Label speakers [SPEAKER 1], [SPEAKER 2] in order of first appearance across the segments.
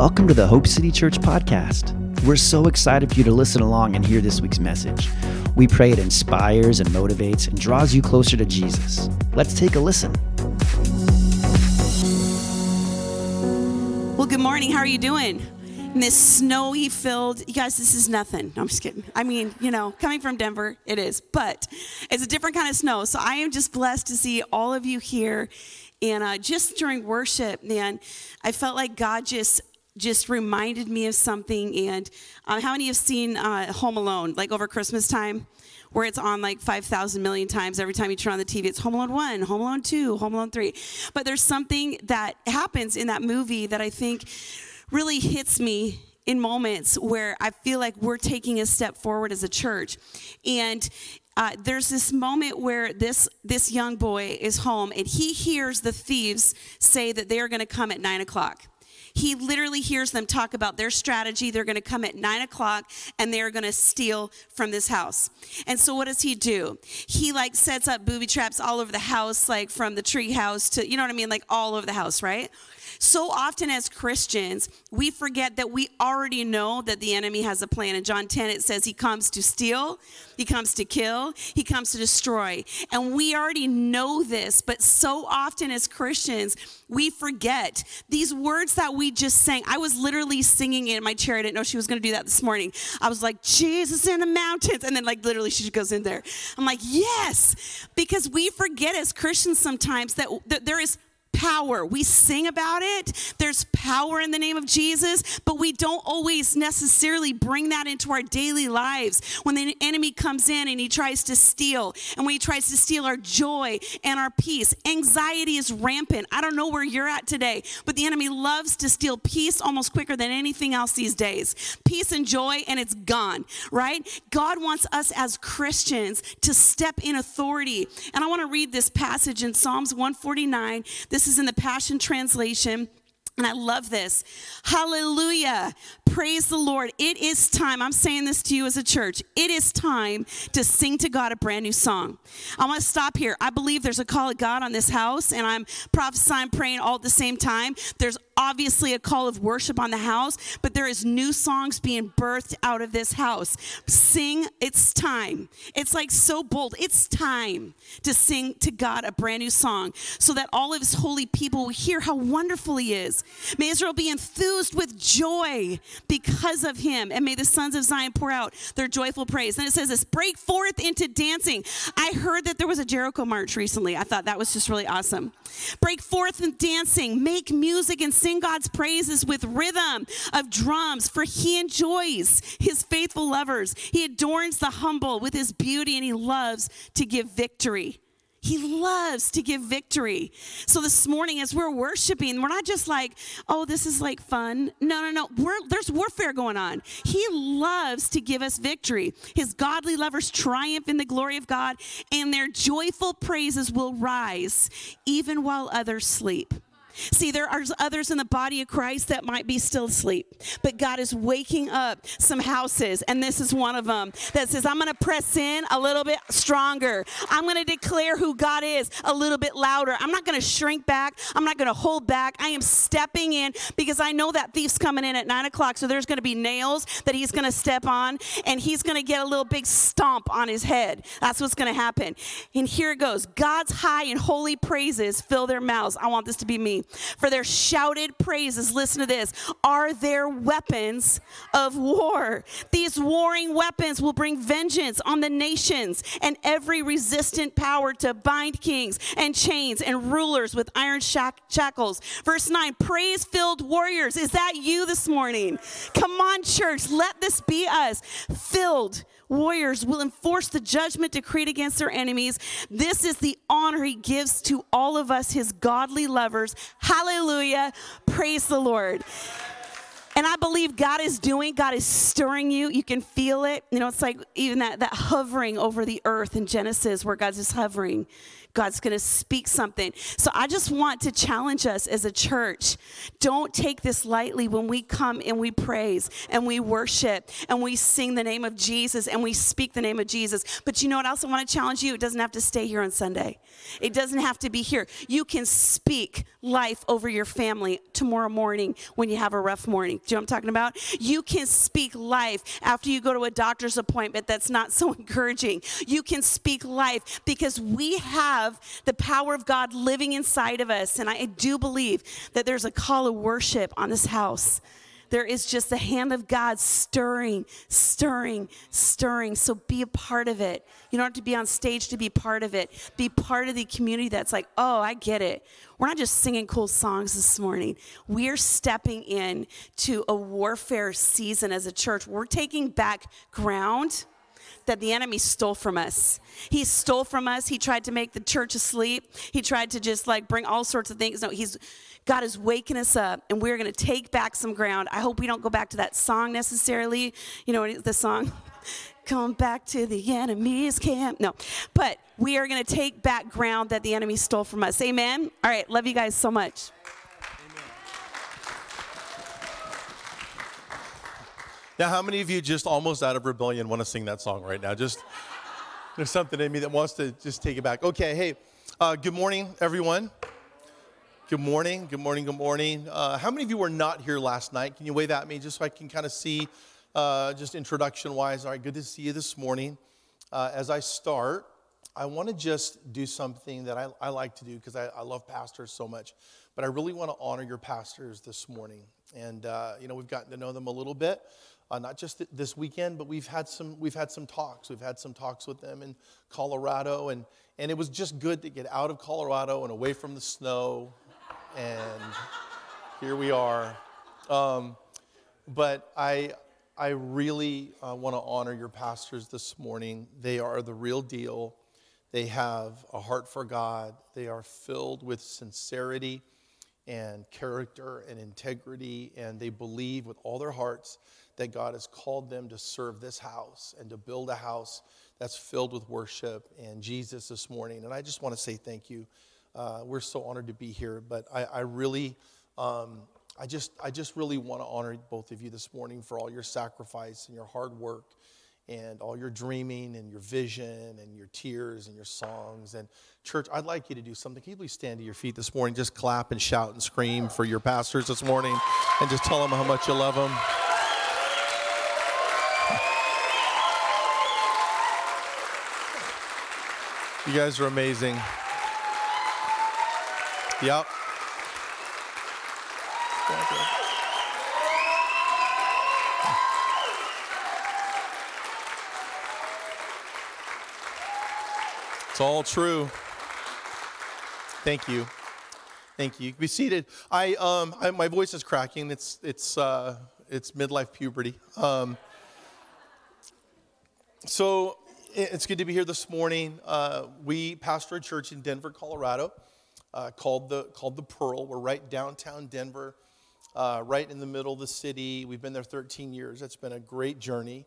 [SPEAKER 1] Welcome to the Hope City Church podcast. We're so excited for you to listen along and hear this week's message. We pray it inspires and motivates and draws you closer to Jesus. Let's take a listen.
[SPEAKER 2] Well, good morning. How are you doing? In this snowy filled, you guys, this is nothing. No, I'm just kidding. I mean, you know, coming from Denver, it is, but it's a different kind of snow. So I am just blessed to see all of you here. And uh, just during worship, man, I felt like God just just reminded me of something. And uh, how many have seen uh, Home Alone, like over Christmas time? Where it's on like 5,000 million times every time you turn on the TV. It's Home Alone 1, Home Alone 2, Home Alone 3. But there's something that happens in that movie that I think really hits me in moments where I feel like we're taking a step forward as a church. And uh, there's this moment where this this young boy is home and he hears the thieves say that they are going to come at nine o'clock he literally hears them talk about their strategy. They're going to come at nine o'clock and they're going to steal from this house. And so, what does he do? He like sets up booby traps all over the house, like from the tree house to, you know what I mean, like all over the house, right? So often as Christians, we forget that we already know that the enemy has a plan. In John 10, it says he comes to steal, he comes to kill, he comes to destroy. And we already know this, but so often as Christians, we forget these words that we just sang. I was literally singing in my chair. I didn't know she was going to do that this morning. I was like, Jesus in the mountains. And then, like, literally, she goes in there. I'm like, yes, because we forget as Christians sometimes that, that there is power. We sing about it. There's power in the name of Jesus, but we don't always necessarily bring that into our daily lives. When the enemy comes in and he tries to steal, and when he tries to steal our joy and our peace, anxiety is rampant. I don't know where you're at today, but the enemy loves to steal peace almost quicker than anything else these days. Peace and joy, and it's gone, right? God wants us as Christians to step in authority. And I want to read this passage in Psalms 149. This this is in the Passion Translation. And I love this. Hallelujah. Praise the Lord. It is time. I'm saying this to you as a church. It is time to sing to God a brand new song. I want to stop here. I believe there's a call of God on this house, and I'm prophesying, praying all at the same time. There's obviously a call of worship on the house, but there is new songs being birthed out of this house. Sing, it's time. It's like so bold. It's time to sing to God a brand new song so that all of his holy people will hear how wonderful he is. May Israel be enthused with joy because of him, and may the sons of Zion pour out their joyful praise. And it says this break forth into dancing. I heard that there was a Jericho march recently. I thought that was just really awesome. Break forth in dancing, make music and sing sing God's praises with rhythm of drums, for he enjoys his faithful lovers. He adorns the humble with his beauty, and he loves to give victory. He loves to give victory. So this morning, as we're worshiping, we're not just like, oh, this is like fun. No, no, no. We're, there's warfare going on. He loves to give us victory. His godly lovers triumph in the glory of God, and their joyful praises will rise even while others sleep. See, there are others in the body of Christ that might be still asleep, but God is waking up some houses, and this is one of them that says, I'm going to press in a little bit stronger. I'm going to declare who God is a little bit louder. I'm not going to shrink back. I'm not going to hold back. I am stepping in because I know that thief's coming in at nine o'clock, so there's going to be nails that he's going to step on, and he's going to get a little big stomp on his head. That's what's going to happen. And here it goes God's high and holy praises fill their mouths. I want this to be me for their shouted praises. Listen to this are their weapons of war. These warring weapons will bring vengeance on the nations and every resistant power to bind kings and chains and rulers with iron shackles. Verse 9 praise filled warriors. Is that you this morning? Come on, church, let this be us. Filled warriors will enforce the judgment decreed against their enemies. This is the honor he gives to all of us, his godly lovers. Hallelujah. Praise the Lord. And I believe God is doing, God is stirring you. You can feel it. You know, it's like even that, that hovering over the earth in Genesis where God's just hovering. God's going to speak something. So I just want to challenge us as a church. Don't take this lightly when we come and we praise and we worship and we sing the name of Jesus and we speak the name of Jesus. But you know what else I want to challenge you? It doesn't have to stay here on Sunday. It doesn't have to be here. You can speak life over your family tomorrow morning when you have a rough morning. Do you know what I'm talking about? You can speak life after you go to a doctor's appointment that's not so encouraging. You can speak life because we have the power of God living inside of us. And I do believe that there's a call of worship on this house there is just the hand of God stirring, stirring, stirring. So be a part of it. You don't have to be on stage to be part of it. Be part of the community that's like, oh, I get it. We're not just singing cool songs this morning. We're stepping in to a warfare season as a church. We're taking back ground that the enemy stole from us. He stole from us. He tried to make the church asleep. He tried to just like bring all sorts of things. No, he's God is waking us up and we're going to take back some ground. I hope we don't go back to that song necessarily. You know the song? Come back to the enemy's camp. No, but we are going to take back ground that the enemy stole from us. Amen. All right. Love you guys so much.
[SPEAKER 3] Now, how many of you just almost out of rebellion want to sing that song right now? Just there's something in me that wants to just take it back. Okay, hey, uh, good morning, everyone. Good morning, good morning, good morning. Uh, how many of you were not here last night? Can you wave at me just so I can kind of see, uh, just introduction wise? All right, good to see you this morning. Uh, as I start, I want to just do something that I, I like to do because I, I, love pastors so much, but I really want to honor your pastors this morning. And, uh, you know, we've gotten to know them a little bit. Uh, not just th- this weekend, but we've had some we've had some talks. We've had some talks with them in Colorado, and and it was just good to get out of Colorado and away from the snow and here we are. Um, but I, I really uh, want to honor your pastors this morning. They are the real deal. They have a heart for God. They are filled with sincerity and character and integrity, and they believe with all their hearts that God has called them to serve this house and to build a house that's filled with worship and Jesus this morning. And I just want to say thank you uh, we're so honored to be here, but I, I really, um, I just, I just really want to honor both of you this morning for all your sacrifice and your hard work and all your dreaming and your vision and your tears and your songs. And church, I'd like you to do something. Can you please stand to your feet this morning? Just clap and shout and scream for your pastors this morning and just tell them how much you love them. You guys are amazing. Yep. It's all true. Thank you. Thank you. Be seated. I, um, I, my voice is cracking. It's, it's, uh, it's midlife puberty. Um, so it's good to be here this morning. Uh, we pastor a church in Denver, Colorado uh, called, the, called the Pearl. We're right downtown Denver, uh, right in the middle of the city. We've been there 13 years. It's been a great journey.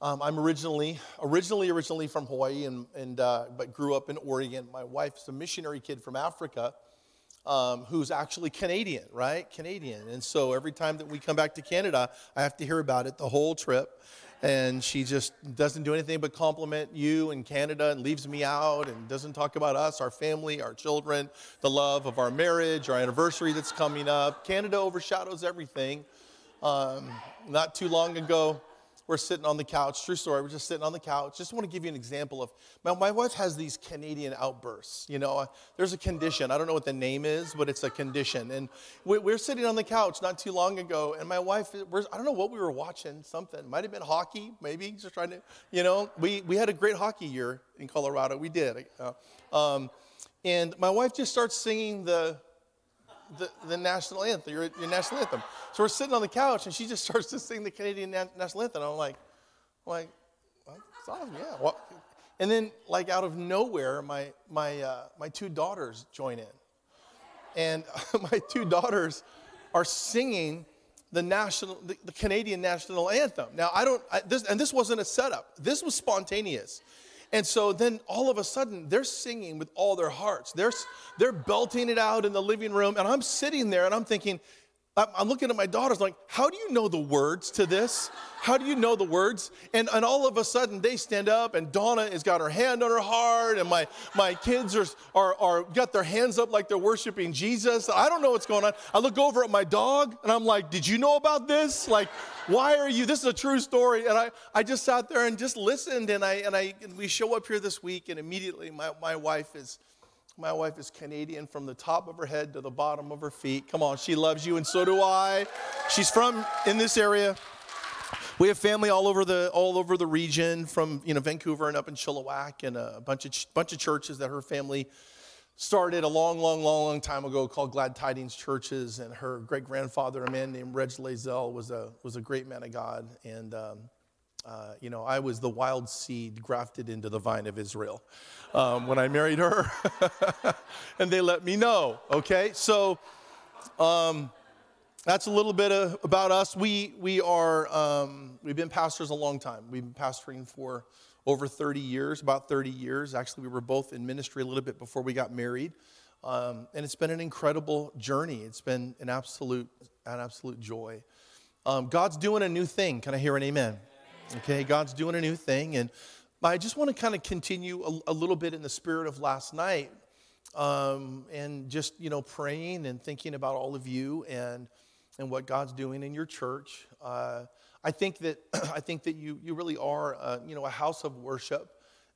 [SPEAKER 3] Um, I'm originally, originally, originally from Hawaii, and, and uh, but grew up in Oregon. My wife's a missionary kid from Africa, um, who's actually Canadian, right? Canadian. And so every time that we come back to Canada, I have to hear about it the whole trip and she just doesn't do anything but compliment you and Canada and leaves me out and doesn't talk about us, our family, our children, the love of our marriage, our anniversary that's coming up. Canada overshadows everything. Um, not too long ago, we're sitting on the couch. True story. We're just sitting on the couch. Just want to give you an example of my, my wife has these Canadian outbursts. You know, uh, there's a condition. I don't know what the name is, but it's a condition. And we, we're sitting on the couch not too long ago, and my wife, I don't know what we were watching. Something might have been hockey, maybe just trying to, you know, we we had a great hockey year in Colorado. We did. Uh, um, and my wife just starts singing the the, the national anthem, your, your, national anthem. So we're sitting on the couch, and she just starts to sing the Canadian national anthem. I'm like, like, it's awesome, yeah. Well, and then, like out of nowhere, my my uh, my two daughters join in, and my two daughters are singing the national, the, the Canadian national anthem. Now, I don't, I, this, and this wasn't a setup. This was spontaneous. And so then all of a sudden they're singing with all their hearts. They're, they're belting it out in the living room. And I'm sitting there and I'm thinking, I'm looking at my daughters like, how do you know the words to this? How do you know the words? And, and all of a sudden they stand up and Donna has got her hand on her heart and my, my kids are, are, are got their hands up like they're worshiping Jesus. I don't know what's going on. I look over at my dog and I'm like, did you know about this? Like, why are you, this is a true story. And I, I just sat there and just listened and I, and I, and we show up here this week and immediately my, my wife is, my wife is Canadian from the top of her head to the bottom of her feet. Come on, she loves you, and so do I. She's from in this area. We have family all over the all over the region, from you know Vancouver and up in Chilliwack, and a bunch of bunch of churches that her family started a long, long, long, long time ago called Glad Tidings Churches. And her great grandfather, a man named Reg Lazell, was a was a great man of God, and um, uh, you know, I was the wild seed grafted into the vine of Israel um, when I married her. and they let me know, okay? So um, that's a little bit of, about us. We, we are, um, we've been pastors a long time. We've been pastoring for over 30 years, about 30 years. Actually, we were both in ministry a little bit before we got married. Um, and it's been an incredible journey. It's been an absolute, an absolute joy. Um, God's doing a new thing. Can I hear an amen? Okay, God's doing a new thing. And I just want to kind of continue a, a little bit in the spirit of last night um, and just, you know, praying and thinking about all of you and, and what God's doing in your church. Uh, I think that, I think that you, you really are, uh, you know, a house of worship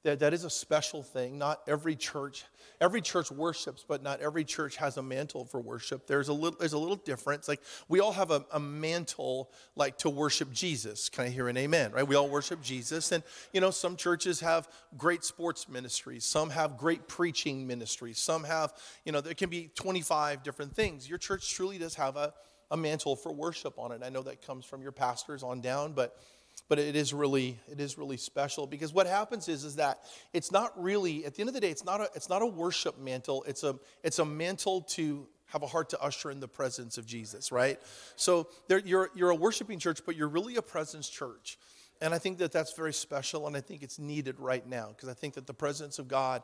[SPEAKER 3] that, that is a special thing. Not every church, every church worships, but not every church has a mantle for worship. There's a little, there's a little difference. Like we all have a, a mantle, like to worship Jesus. Can I hear an amen? Right? We all worship Jesus, and you know, some churches have great sports ministries. Some have great preaching ministries. Some have, you know, there can be 25 different things. Your church truly does have a, a mantle for worship on it. I know that comes from your pastors on down, but but it is really it is really special because what happens is is that it's not really at the end of the day it's not a it's not a worship mantle. It's a it's a mantle to have a heart to usher in the presence of Jesus right? So there, you're you're a worshiping church but you're really a presence church. And I think that that's very special and I think it's needed right now because I think that the presence of God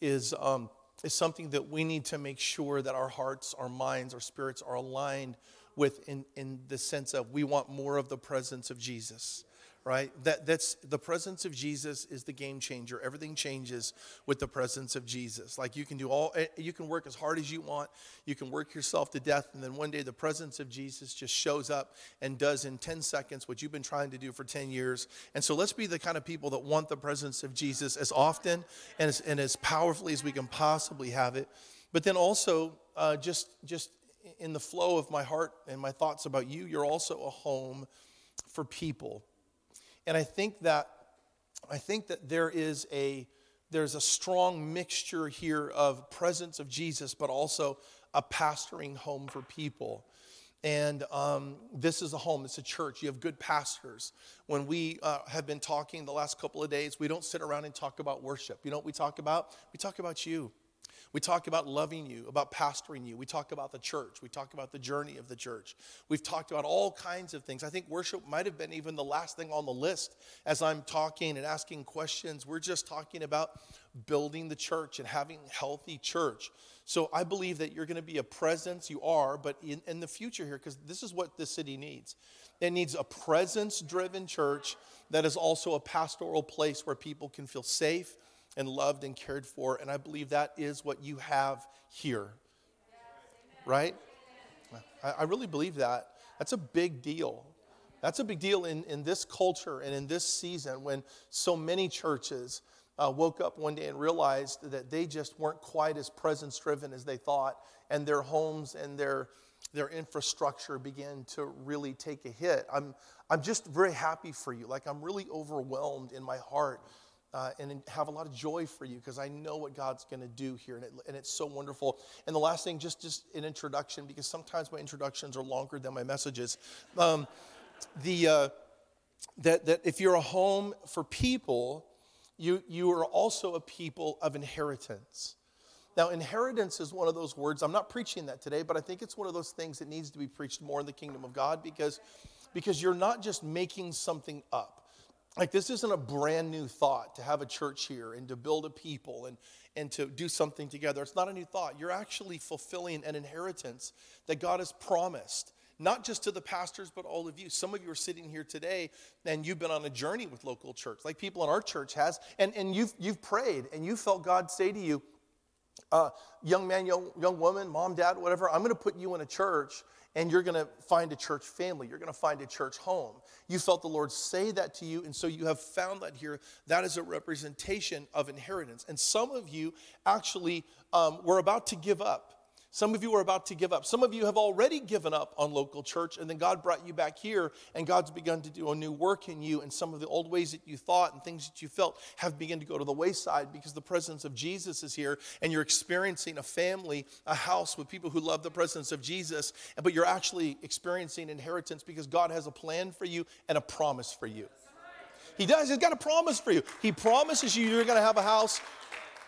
[SPEAKER 3] is um, is something that we need to make sure that our hearts our minds our spirits are aligned with in, in the sense of we want more of the presence of Jesus right? That, that's the presence of Jesus is the game changer. Everything changes with the presence of Jesus. Like you can do all, eh, you can work as hard as you want, you can work yourself to death, and then one day the presence of Jesus just shows up and does in 10 seconds what you've been trying to do for 10 years. And so let's be the kind of people that want the presence of Jesus as often and as, and as powerfully as we can possibly have it. But then also, uh, just, just in the flow of my heart and my thoughts about you, you're also a home for people and I think that I think that there is a there's a strong mixture here of presence of Jesus, but also a pastoring home for people. And um, this is a home, it's a church. You have good pastors. When we uh, have been talking the last couple of days, we don't sit around and talk about worship. You know what we talk about? We talk about you. We talk about loving you, about pastoring you. We talk about the church. We talk about the journey of the church. We've talked about all kinds of things. I think worship might have been even the last thing on the list as I'm talking and asking questions. We're just talking about building the church and having healthy church. So I believe that you're going to be a presence, you are, but in, in the future here, because this is what this city needs. It needs a presence driven church that is also a pastoral place where people can feel safe and loved and cared for. And I believe that is what you have here. Right? I, I really believe that. That's a big deal. That's a big deal in, in this culture and in this season when so many churches uh, woke up one day and realized that they just weren't quite as presence driven as they thought, and their homes and their, their infrastructure began to really take a hit. I'm, I'm just very happy for you. Like, I'm really overwhelmed in my heart uh, and have a lot of joy for you because I know what God's going to do here, and, it, and, it's so wonderful. And the last thing, just just an introduction, because sometimes my introductions are longer than my messages. Um, the uh, that that if you're a home for people, you you are also a people of inheritance. Now, inheritance is one of those words. I'm not preaching that today, but I think it's one of those things that needs to be preached more in the kingdom of God because because you're not just making something up like this isn't a brand new thought to have a church here and to build a people and, and to do something together. It's not a new thought. You're actually fulfilling an inheritance that God has promised, not just to the pastors, but all of you. Some of you are sitting here today and you've been on a journey with local church, like people in our church has, and, and you've, you've prayed and you felt God say to you, uh, young man, young, young woman, mom, dad, whatever, I'm going to put you in a church and you're going to find a church family. You're going to find a church home. You felt the Lord say that to you, and so you have found that here. That is a representation of inheritance. And some of you actually um, were about to give up some of you are about to give up. Some of you have already given up on local church, and then God brought you back here, and God's begun to do a new work in you. And some of the old ways that you thought and things that you felt have begun to go to the wayside because the presence of Jesus is here, and you're experiencing a family, a house with people who love the presence of Jesus. But you're actually experiencing inheritance because God has a plan for you and a promise for you. He does. He's got a promise for you. He promises you you're going to have a house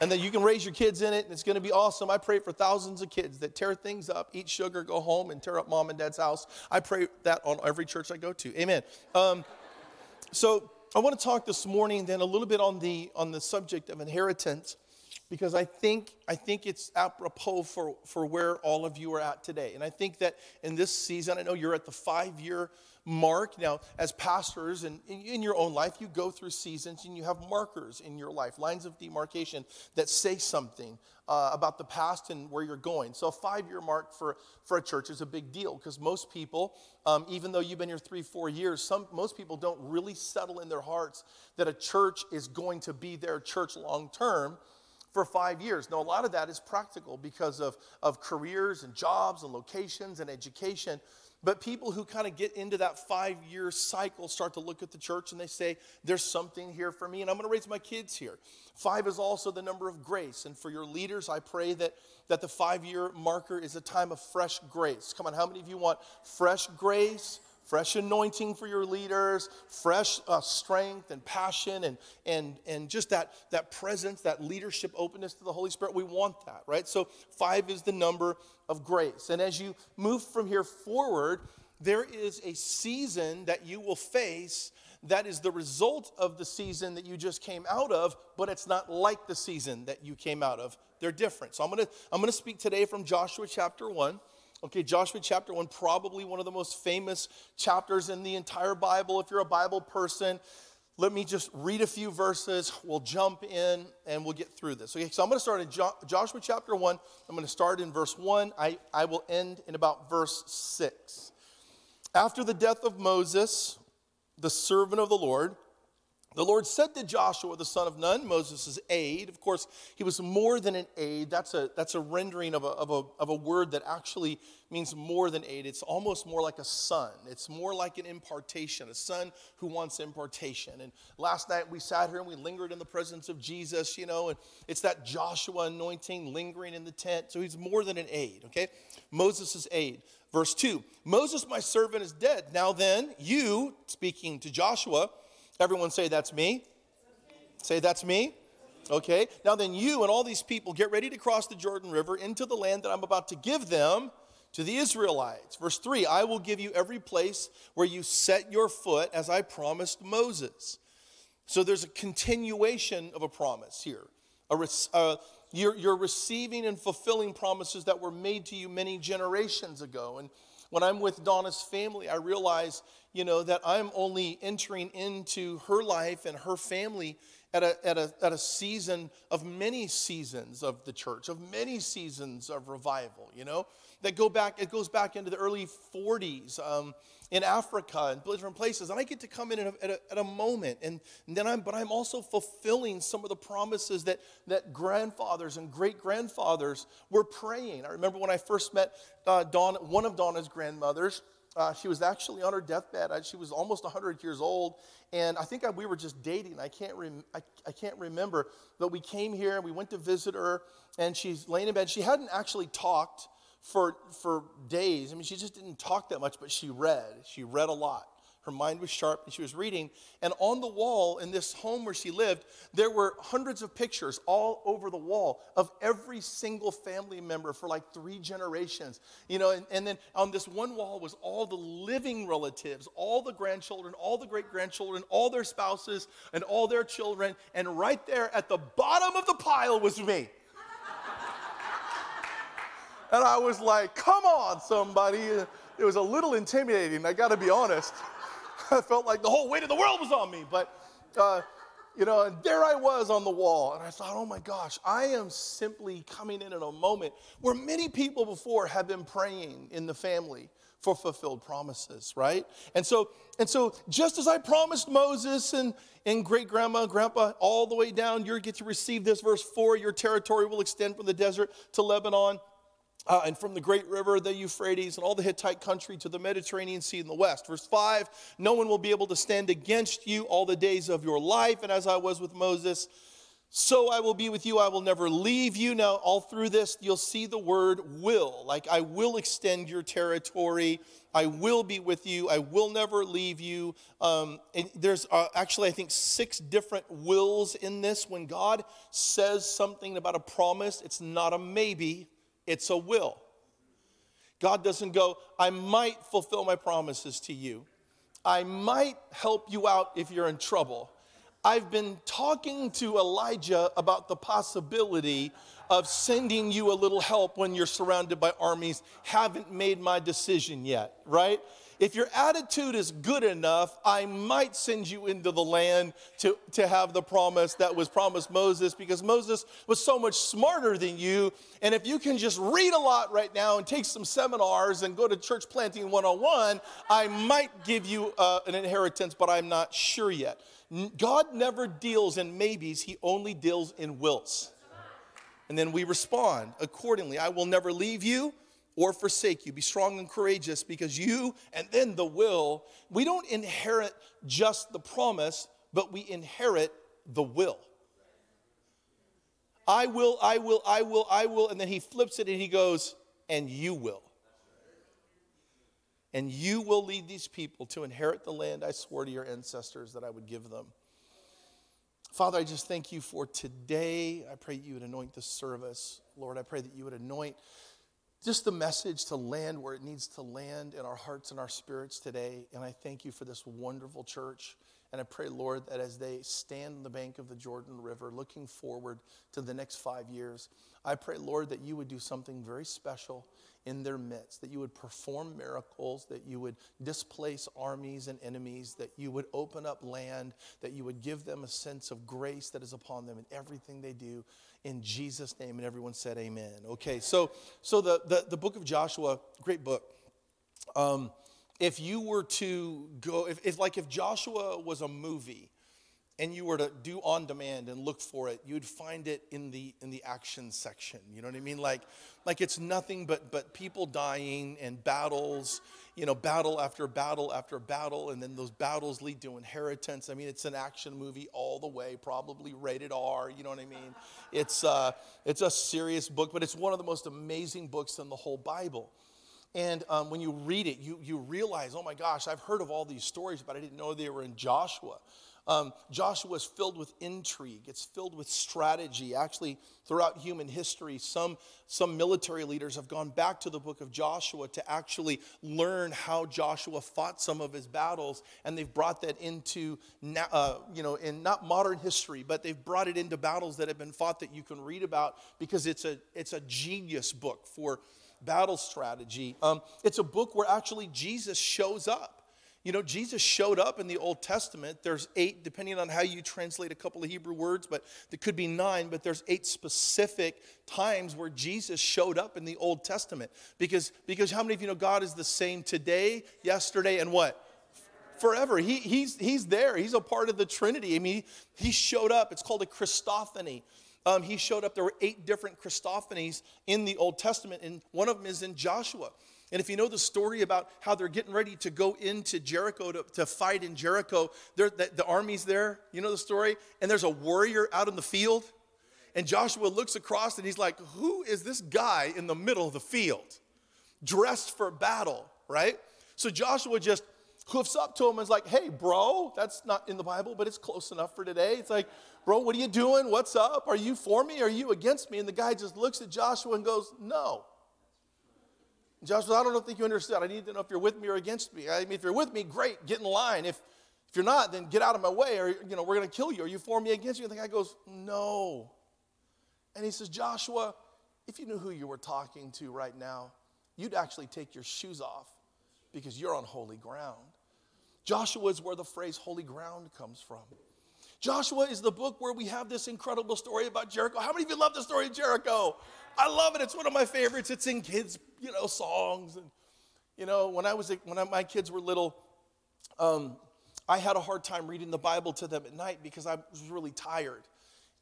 [SPEAKER 3] and that you can raise your kids in it and it's going to be awesome. I pray for thousands of kids that tear things up, eat sugar, go home, and tear up mom and dad's house. I pray that on every church I go to. Amen. Um, so I want to talk this morning then a little bit on the on the subject of inheritance because I think I think it's apropos for, for where all of you are at today. And I think that in this season, I know you're at the five year mark. Now, as pastors and in your own life, you go through seasons and you have markers in your life, lines of demarcation that say something uh, about the past and where you're going. So, a five year mark for, for a church is a big deal because most people, um, even though you've been here three, four years, some, most people don't really settle in their hearts that a church is going to be their church long term for five years. Now, a lot of that is practical because of, of careers and jobs and locations and education. But people who kind of get into that five year cycle start to look at the church and they say, There's something here for me, and I'm going to raise my kids here. Five is also the number of grace. And for your leaders, I pray that, that the five year marker is a time of fresh grace. Come on, how many of you want fresh grace? Fresh anointing for your leaders, fresh uh, strength and passion, and, and, and just that, that presence, that leadership openness to the Holy Spirit. We want that, right? So, five is the number of grace. And as you move from here forward, there is a season that you will face that is the result of the season that you just came out of, but it's not like the season that you came out of. They're different. So I'm going to I'm going to speak today from Joshua chapter 1. Okay, Joshua chapter 1, probably one of the most famous chapters in the entire Bible. If you're a Bible person, let me just read a few verses. We'll jump in and we'll get through this. Okay, so I'm going to start in jo- Joshua chapter 1. I'm going to start in verse 1. I, I will end in about verse 6. After the death of Moses, the servant of the Lord, the Lord said to Joshua, the son of Nun, Moses' aide, of course, he was more than an aide. That's a, that's a rendering of a, of, a, of a word that actually means more than aide. It's almost more like a son. It's more like an impartation, a son who wants impartation. And last night we sat here and we lingered in the presence of Jesus, you know, and it's that Joshua anointing lingering in the tent. So he's more than an aide, okay? Moses' aide. Verse 2 Moses, my servant, is dead. Now then, you, speaking to Joshua, Everyone say, That's me. Say, That's me. Okay. Now then, you and all these people get ready to cross the Jordan River into the land that I'm about to give them to the Israelites. Verse 3 I will give you every place where you set your foot, as I promised Moses. So there's a continuation of a promise here. A, uh, you're, you're receiving and fulfilling promises that were made to you many generations ago. And when I'm with Donna's family, I realize, you know, that I'm only entering into her life and her family at a, at a, at a season of many seasons of the church, of many seasons of revival, you know, that go back, it goes back into the early 40s. Um, in Africa and different places. And I get to come in at a, at a, at a moment. And, and, then I'm, but I'm also fulfilling some of the promises that, that grandfathers and great grandfathers were praying. I remember when I first met uh, one of Donna's grandmothers. Uh, she was actually on her deathbed. She was almost 100 years old. And I think I, we were just dating. I can't, rem, I, I can't remember. But we came here and we went to visit her. And she's laying in bed. She hadn't actually talked for, for days. I mean, she just didn't talk that much, but she read. She read a lot. Her mind was sharp and she was reading. And on the wall in this home where she lived, there were hundreds of pictures all over the wall of every single family member for like three generations. You know, and, and then on this one wall was all the living relatives, all the grandchildren, all the great grandchildren, all their spouses, and all their children. And right there at the bottom of the pile was me. And I was like, come on, somebody. It was a little intimidating, I gotta be honest. I felt like the whole weight of the world was on me. But, uh, you know, and there I was on the wall. And I thought, oh my gosh, I am simply coming in at a moment where many people before have been praying in the family for fulfilled promises, right? And so, and so just as I promised Moses and, and great grandma, grandpa, all the way down, you're get to receive this. Verse four, your territory will extend from the desert to Lebanon uh, and from the great river, the Euphrates, and all the Hittite country to the Mediterranean Sea in the west. Verse 5 No one will be able to stand against you all the days of your life. And as I was with Moses, so I will be with you. I will never leave you. Now, all through this, you'll see the word will. Like, I will extend your territory. I will be with you. I will never leave you. Um, and there's uh, actually, I think, six different wills in this. When God says something about a promise, it's not a maybe it's a will. God doesn't go, I might fulfill my promises to you. I might help you out if you're in trouble. I've been talking to Elijah about the possibility of sending you a little help when you're surrounded by armies. Haven't made my decision yet, right? If your attitude is good enough, I might send you into the land to, to have the promise that was promised Moses because Moses was so much smarter than you. And if you can just read a lot right now and take some seminars and go to church planting 101, I might give you uh, an inheritance, but I'm not sure yet. God never deals in maybes, He only deals in wills. And then we respond accordingly. I will never leave you or forsake you. Be strong and courageous because you, and then the will, we don't inherit just the promise, but we inherit the will. I will, I will, I will, I will. And then he flips it and he goes, and you will. And you will lead these people to inherit the land I swore to your ancestors that I would give them. Father, I just thank you for today. I pray you would anoint the service. Lord, I pray that you would anoint just the message to land where it needs to land in our hearts and our spirits today. And I thank you for this wonderful church. And I pray, Lord, that as they stand on the bank of the Jordan River looking forward to the next five years, I pray, Lord, that you would do something very special in their midst, that you would perform miracles, that you would displace armies and enemies, that you would open up land, that you would give them a sense of grace that is upon them in everything they do in Jesus' name. And everyone said, Amen. Okay, so so the the, the book of Joshua, great book. Um, if you were to go, if, if like if Joshua was a movie, and you were to do on demand and look for it, you'd find it in the in the action section. You know what I mean? Like like it's nothing but but people dying and battles, you know, battle after battle after battle, and then those battles lead to inheritance. I mean, it's an action movie all the way, probably rated R. You know what I mean? It's uh, it's a serious book, but it's one of the most amazing books in the whole Bible. And um, when you read it, you, you realize, oh my gosh, I've heard of all these stories, but I didn't know they were in Joshua. Um, Joshua is filled with intrigue, it's filled with strategy. Actually, throughout human history, some, some military leaders have gone back to the book of Joshua to actually learn how Joshua fought some of his battles, and they've brought that into, uh, you know, in not modern history, but they've brought it into battles that have been fought that you can read about because it's a, it's a genius book for battle strategy. Um, it's a book where actually Jesus shows up. You know, Jesus showed up in the Old Testament. There's eight, depending on how you translate a couple of Hebrew words, but there could be nine, but there's eight specific times where Jesus showed up in the Old Testament. Because, because how many of you know God is the same today, yesterday, and what? Forever. He, he's, he's there. He's a part of the Trinity. I mean, he showed up. It's called a Christophany. Um, he showed up. There were eight different Christophanies in the Old Testament, and one of them is in Joshua. And if you know the story about how they're getting ready to go into Jericho to, to fight in Jericho, the, the army's there, you know the story? And there's a warrior out in the field. And Joshua looks across and he's like, Who is this guy in the middle of the field? Dressed for battle, right? So Joshua just hoofs up to him and is like, hey, bro, that's not in the Bible, but it's close enough for today. It's like, bro, what are you doing? What's up? Are you for me? Are you against me? And the guy just looks at Joshua and goes, no. Joshua, I don't think you understand. I need to know if you're with me or against me. I mean, if you're with me, great, get in line. If, if you're not, then get out of my way or, you know, we're to kill you. Are you for me against you? And the guy goes, no. And he says, Joshua, if you knew who you were talking to right now, you'd actually take your shoes off because you're on holy ground. Joshua is where the phrase holy ground comes from. Joshua is the book where we have this incredible story about Jericho. How many of you love the story of Jericho? I love it. It's one of my favorites. It's in kids, you know, songs. And, you know, when I was, when I, my kids were little, um, I had a hard time reading the Bible to them at night because I was really tired.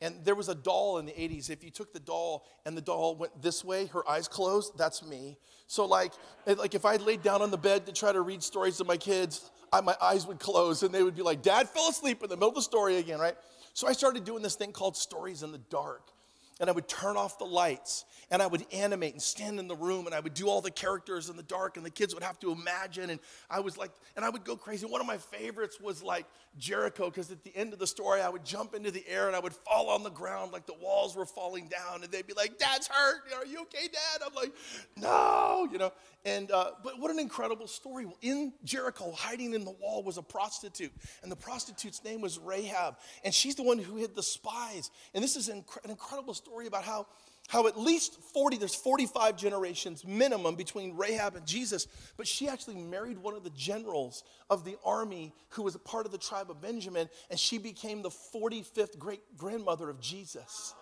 [SPEAKER 3] And there was a doll in the 80s. If you took the doll and the doll went this way, her eyes closed, that's me. So like, like if I laid down on the bed to try to read stories to my kids, I, my eyes would close and they would be like, Dad fell asleep in the middle of the story again, right? So I started doing this thing called Stories in the Dark and I would turn off the lights and I would animate and stand in the room and I would do all the characters in the dark and the kids would have to imagine and I was like and I would go crazy. One of my favorites was like Jericho because at the end of the story I would jump into the air and I would fall on the ground like the walls were falling down and they'd be like, "Dad's hurt. Are you okay, Dad?" I'm like, "No," you know. And uh, but what an incredible story! In Jericho, hiding in the wall was a prostitute, and the prostitute's name was Rahab, and she's the one who hid the spies. And this is an incredible story about how how at least 40 there's 45 generations minimum between rahab and jesus but she actually married one of the generals of the army who was a part of the tribe of benjamin and she became the 45th great grandmother of jesus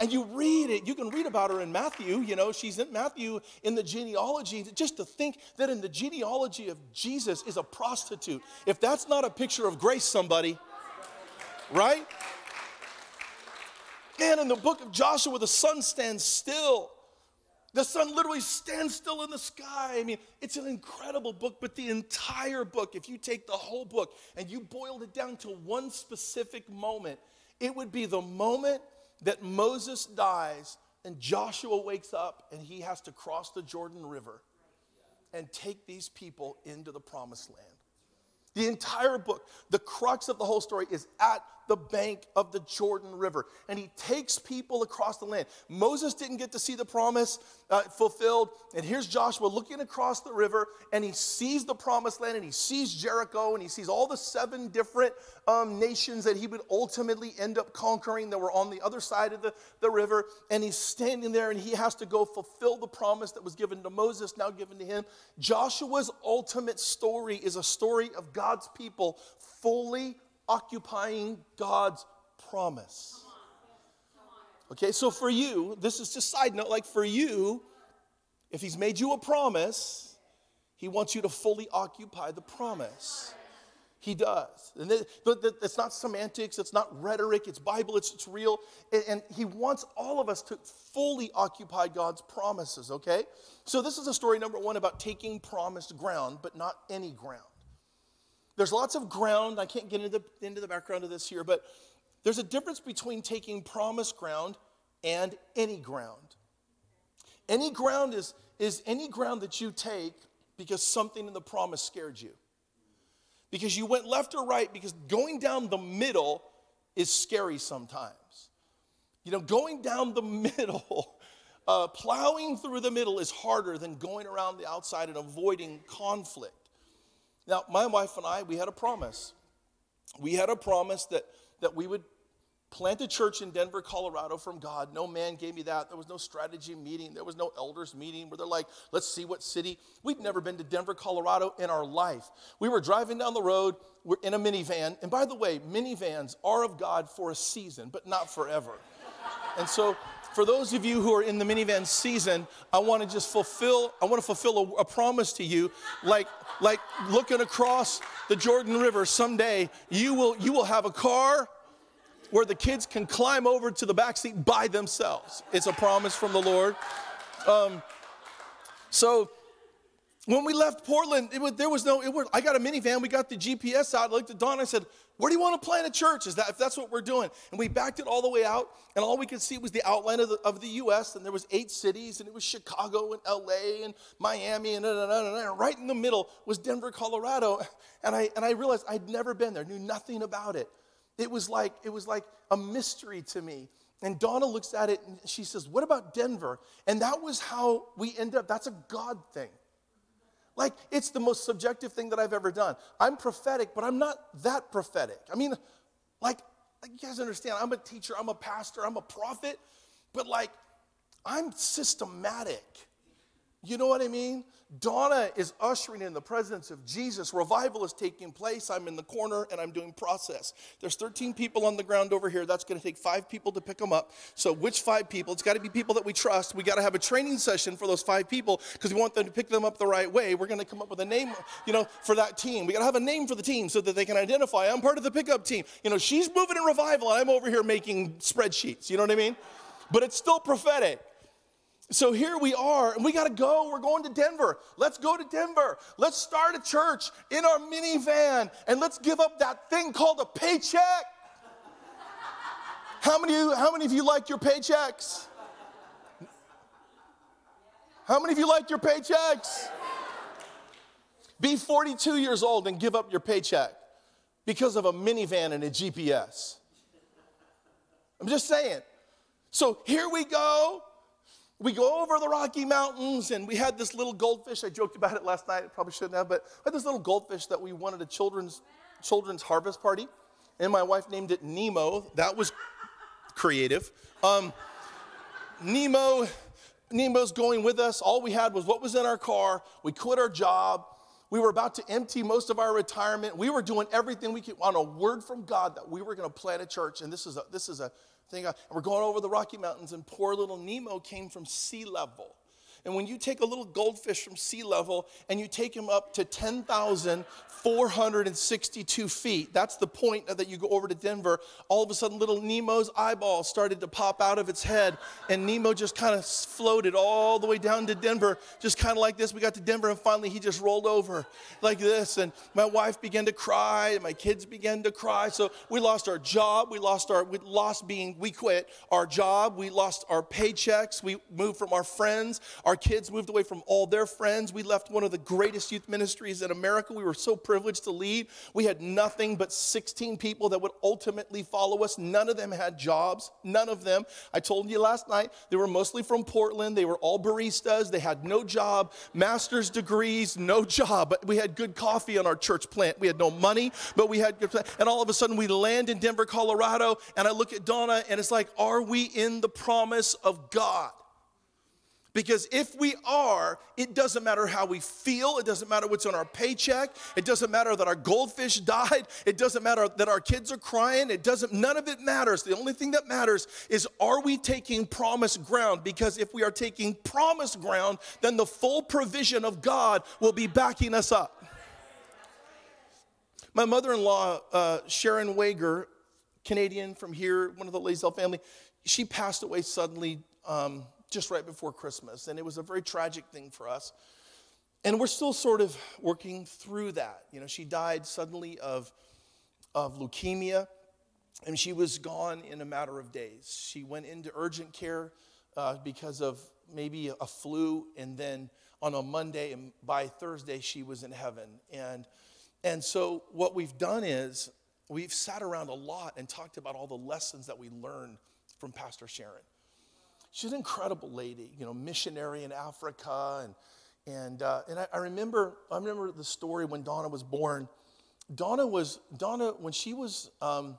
[SPEAKER 3] and you read it, you can read about her in Matthew, you know, she's in Matthew in the genealogy. Just to think that in the genealogy of Jesus is a prostitute. If that's not a picture of grace, somebody, right? Man, in the book of Joshua, the sun stands still. The sun literally stands still in the sky. I mean, it's an incredible book, but the entire book, if you take the whole book and you boiled it down to one specific moment, it would be the moment that Moses dies and Joshua wakes up and he has to cross the Jordan River and take these people into the promised land. The entire book, the crux of the whole story is at the bank of the Jordan River. And he takes people across the land. Moses didn't get to see the promise uh, fulfilled. And here's Joshua looking across the river, and he sees the promised land, and he sees Jericho, and he sees all the seven different um, nations that he would ultimately end up conquering that were on the other side of the, the river. And he's standing there, and he has to go fulfill the promise that was given to Moses, now given to him. Joshua's ultimate story is a story of God's people fully occupying God's promise. Okay, so for you, this is just side note, like for you, if he's made you a promise, he wants you to fully occupy the promise. He does. And it's not semantics, it's not rhetoric, it's Bible, it's, it's real. And he wants all of us to fully occupy God's promises, okay? So this is a story, number one, about taking promised ground, but not any ground. There's lots of ground. I can't get into the, into the background of this here, but there's a difference between taking promised ground and any ground. Any ground is, is any ground that you take because something in the promise scared you. Because you went left or right, because going down the middle is scary sometimes. You know, going down the middle, uh, plowing through the middle is harder than going around the outside and avoiding conflict. Now, my wife and I, we had a promise. We had a promise that, that we would plant a church in Denver, Colorado from God. No man gave me that. There was no strategy meeting. There was no elders meeting where they're like, let's see what city. We'd never been to Denver, Colorado in our life. We were driving down the road. We're in a minivan. And by the way, minivans are of God for a season, but not forever. and so for those of you who are in the minivan season, I want to just fulfill, I want to fulfill a, a, promise to you. Like, like looking across the Jordan River someday, you will, you will have a car where the kids can climb over to the back seat by themselves. It's a promise from the Lord. Um, so When we left Portland, was, there was no, was, I got a minivan, we got the GPS out, I looked at Dawn, I said, where do you want to plant a church? Is that, if that's what we're doing? And we backed it all the way out, and all we could see was the outline of the, of the U.S., and there was eight cities, and it was Chicago and L.A. and Miami, and, and, and, and right in the middle was Denver, Colorado. And I, and I realized I'd never been there, knew nothing about it. It was like, it was like a mystery to me. And Donna looks at it, and she says, what about Denver? And that was how we ended up, that's a God thing. Like, it's the most subjective thing that I've ever done. I'm prophetic, but I'm not that prophetic. I mean, like, like, you guys understand, I'm a teacher, I'm a pastor, I'm a prophet, but like, I'm systematic. You know what I mean? Donna is ushering in the presence of Jesus. Revival is taking place. I'm in the corner and I'm doing process. There's 13 people on the ground over here. That's going to take five people to pick them up. So, which five people? It's got to be people that we trust. We got to have a training session for those five people because we want them to pick them up the right way. We're going to come up with a name, you know, for that team. We got to have a name for the team so that they can identify. I'm part of the pickup team. You know, she's moving in revival and I'm over here making spreadsheets. You know what I mean? But it's still prophetic. So here we are, and we got to go. We're going to Denver. Let's go to Denver. Let's start a church in our minivan, and let's give up that thing called a paycheck. How many, you, how many of you like your paychecks? How many of you like your paychecks? Be 42 years old and give up your paycheck because of a minivan and a GPS. I'm just saying. So here we go we go over the Rocky Mountains, and we had this little goldfish. I joked about it last night. I probably shouldn't have, but I had this little goldfish that we wanted a children's children's harvest party, and my wife named it Nemo. That was creative. Um, Nemo, Nemo's going with us. All we had was what was in our car. We quit our job. We were about to empty most of our retirement. We were doing everything we could on a word from God that we were going to plant a church. And this is a, this is a thing. Uh, we're going over the Rocky Mountains, and poor little Nemo came from sea level. And when you take a little goldfish from sea level and you take him up to 10,462 feet, that's the point that you go over to Denver. All of a sudden, little Nemo's eyeball started to pop out of its head, and Nemo just kind of floated all the way down to Denver, just kind of like this. We got to Denver, and finally he just rolled over like this. And my wife began to cry, and my kids began to cry. So we lost our job. We lost our, we lost being, we quit our job. We lost our paychecks. We moved from our friends. Our our kids moved away from all their friends. We left one of the greatest youth ministries in America. We were so privileged to lead. We had nothing but 16 people that would ultimately follow us. None of them had jobs. None of them. I told you last night, they were mostly from Portland. They were all baristas. They had no job, master's degrees, no job. But we had good coffee on our church plant. We had no money, but we had good. And all of a sudden, we land in Denver, Colorado. And I look at Donna, and it's like, are we in the promise of God? Because if we are, it doesn't matter how we feel. It doesn't matter what's on our paycheck. It doesn't matter that our goldfish died. It doesn't matter that our kids are crying. It doesn't, none of it matters. The only thing that matters is are we taking promised ground? Because if we are taking promised ground, then the full provision of God will be backing us up. My mother in law, uh, Sharon Wager, Canadian from here, one of the Lazel family, she passed away suddenly um, just right before Christmas. And it was a very tragic thing for us. And we're still sort of working through that. You know, she died suddenly of, of leukemia, and she was gone in a matter of days. She went into urgent care uh, because of maybe a flu, and then on a Monday, and by Thursday, she was in heaven. And, and so, what we've done is we've sat around a lot and talked about all the lessons that we learned from Pastor Sharon she's an incredible lady, you know, missionary in Africa. And, and, uh, and I, I, remember, I remember the story when Donna was born. Donna was, Donna, when she was, um,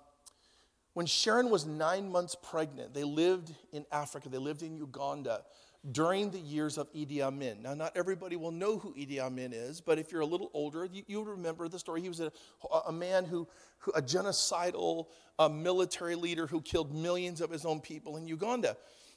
[SPEAKER 3] when Sharon was nine months pregnant, they lived in Africa, they lived in Uganda during the years of Idi Amin. Now, not everybody will know who Idi Amin is, but if you're a little older, you, you remember the story. He was a, a man who, who a genocidal uh, military leader who killed millions of his own people in Uganda.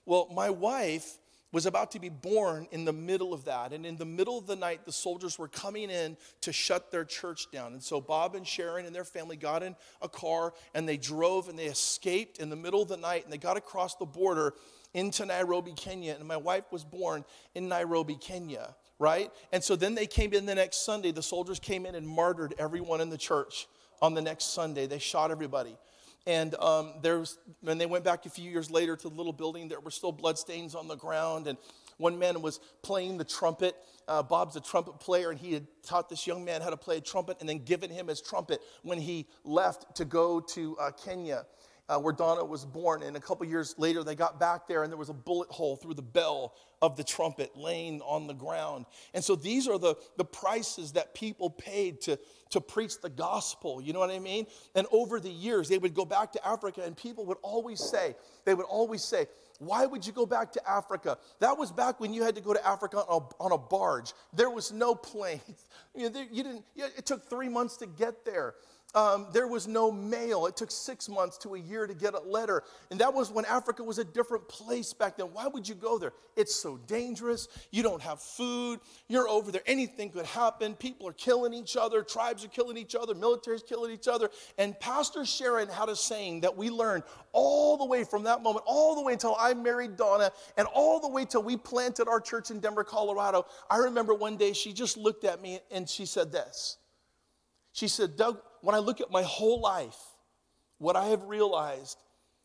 [SPEAKER 3] Well, my wife was about to be born in the middle of that. And in the middle of the night, the soldiers were coming in to shut their church down. And so Bob and Sharon and their family got in a car and they drove and they escaped in the middle of the night and they got across the border into Nairobi, Kenya. And my wife was born in Nairobi, Kenya right? And so then they came in the next Sunday. The soldiers came in and martyred everyone in the church on the next Sunday. They shot everybody. And um, there's, when they went back a few years later to the little building, there were still bloodstains on the ground. And one man was playing the trumpet. Uh, Bob's a trumpet player, and he had taught this young man how to play a trumpet and then given him his trumpet when he left to go to uh, Kenya uh, where Donna was born. And a couple years later, they got back there and there was a bullet hole through the bell of the trumpet laying on the ground. And so these are the, the prices that people paid to, to preach the gospel. You know what I mean? And over the years, they would go back to Africa and people would always say, they would always say, why would you go back to Africa? That was back when you had to go to Africa on a, on a barge. There was no plane. You, know, there, you didn't, it took three months to get there. Um, there was no mail. It took six months to a year to get a letter. And that was when Africa was a different place back then. Why would you go there? It's so dangerous. You don't have food. You're over there. Anything could happen. People are killing each other. Tribes are killing each other. Military's killing each other. And Pastor Sharon had a saying that we learned all the way from that moment, all the way until I married Donna, and all the way till we planted our church in Denver, Colorado. I remember one day she just looked at me and she said this. She said, Doug, when I look at my whole life, what I have realized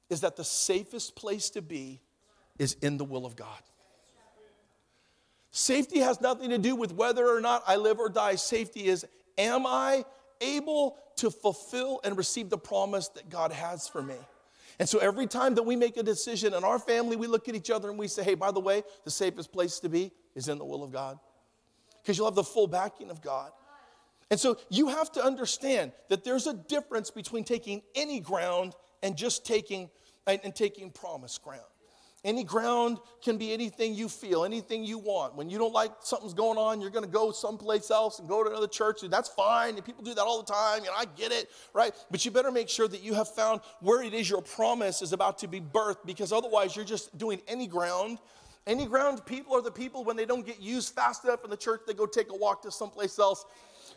[SPEAKER 3] is that the safest place to be is in the will of God. Safety has nothing to do with whether or not I live or die. Safety is, am I able to fulfill and receive the promise that God has for me? And so every time that we make a decision in our family, we look at each other and we say, hey, by the way, the safest place to be is in the will of God. Because you'll have the full backing of God. And so you have to understand that there's a difference between taking any ground and just taking and, and taking promise ground. Any ground can be anything you feel, anything you want. When you don't like something's going on, you're going to go someplace else and go to another church. And that's fine. And people do that all the time. Know, I get it, right? But you better make sure that you have found where it is your promise is about to be birthed because otherwise you're just doing any ground. Any ground people are the people when they don't get used fast enough in the church, they go take a walk to someplace else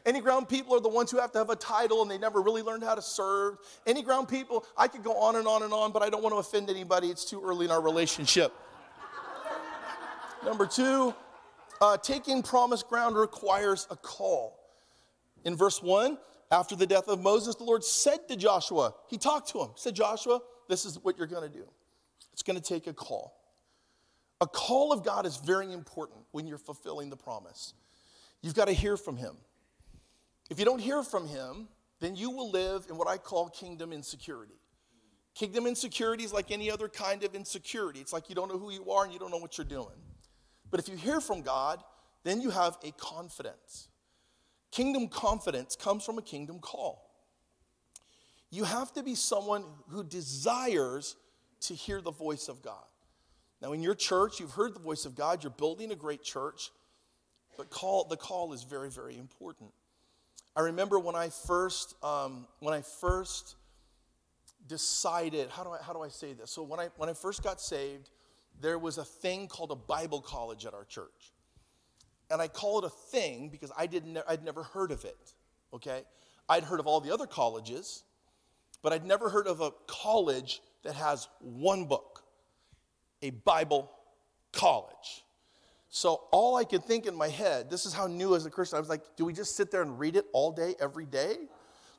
[SPEAKER 3] any ground people are the ones who have to have a title and they never really learned how to serve. Any ground people, I could go on and on and on, but I don't want to offend anybody. It's too early in our relationship. Number two, uh, taking promised ground requires a call. In verse one, after the death of Moses, the Lord said to Joshua, He talked to him, said, Joshua, this is what you're going to do. It's going to take a call. A call of God is very important when you're fulfilling the promise. You've got to hear from Him. If you don't hear from him, then you will live in what I call kingdom insecurity. Kingdom insecurity is like any other kind of insecurity. It's like you don't know who you are and you don't know what you're doing. But if you hear from God, then you have a confidence. Kingdom confidence comes from a kingdom call. You have to be someone who desires to hear the voice of God. Now, in your church, you've heard the voice of God, you're building a great church, but call, the call is very, very important. I remember when I first, um, when I first decided, how do, I, how do I say this? So when I, when I first got saved, there was a thing called a Bible college at our church. And I call it a thing because I didn't, I'd never heard of it, okay? I'd heard of all the other colleges, but I'd never heard of a college that has one book, a Bible college. So all I could think in my head, this is how new as a Christian, I was like, do we just sit there and read it all day, every day?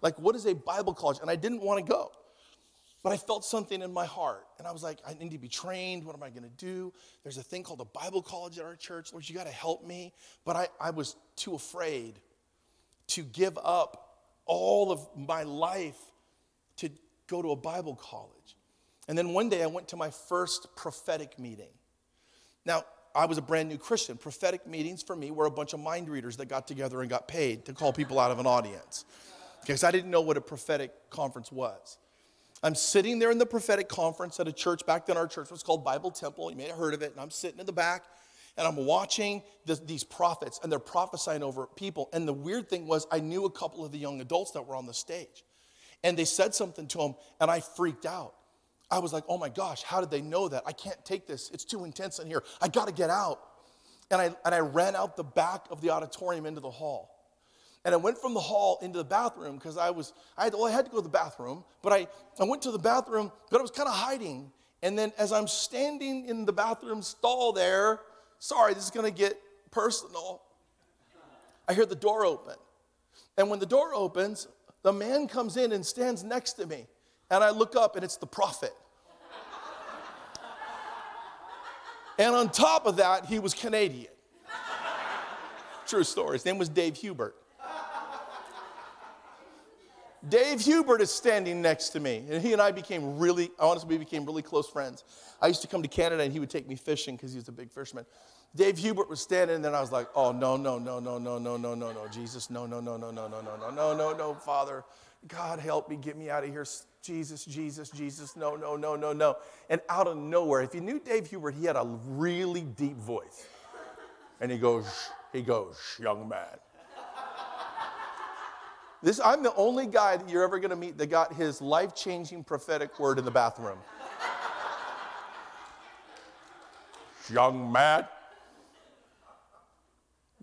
[SPEAKER 3] Like, what is a Bible college? And I didn't want to go. But I felt something in my heart. And I was like, I need to be trained. What am I going to do? There's a thing called a Bible college at our church. Lord, you got to help me. But I, I was too afraid to give up all of my life to go to a Bible college. And then one day I went to my first prophetic meeting. Now, I was a brand new Christian. Prophetic meetings for me were a bunch of mind readers that got together and got paid to call people out of an audience. Because I didn't know what a prophetic conference was. I'm sitting there in the prophetic conference at a church back then. Our church was called Bible Temple. You may have heard of it. And I'm sitting in the back and I'm watching these prophets and they're prophesying over people. And the weird thing was, I knew a couple of the young adults that were on the stage. And they said something to them and I freaked out. I was like, oh my gosh, how did they know that? I can't take this. It's too intense in here. I got to get out. And I, and I ran out the back of the auditorium into the hall. And I went from the hall into the bathroom because I was, I had, well, I had to go to the bathroom, but I, I went to the bathroom, but I was kind of hiding. And then as I'm standing in the bathroom stall there, sorry, this is going to get personal. I hear the door open. And when the door opens, the man comes in and stands next to me. And I look up and it's the prophet. and on top of that, he was Canadian. True story. His name was Dave Hubert. Dave Hubert is standing next to me, and he and I became really, honestly, we became really close friends. I used to come to Canada, and he would take me fishing because he was a big fisherman. Dave Hubert was standing, and then I was like, oh, no, no, no, no, no, no, no, no, no, Jesus, no, no, no, no, no, no, no, no, no, no, no, Father, God help me, get me out of here. Jesus, Jesus, Jesus, no, no, no, no, no. And out of nowhere, if you knew Dave Hubert, he had a really deep voice. And he goes, he goes, young man. This, I'm the only guy that you're ever going to meet that got his life changing prophetic word in the bathroom. young man.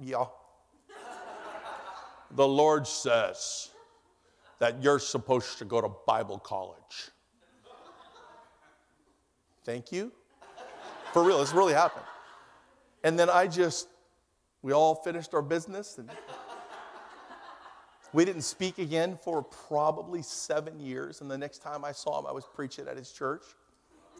[SPEAKER 3] Yeah. The Lord says that you're supposed to go to Bible college. Thank you. For real, this really happened. And then I just, we all finished our business and we didn't speak again for probably seven years. And the next time I saw him, I was preaching at his church.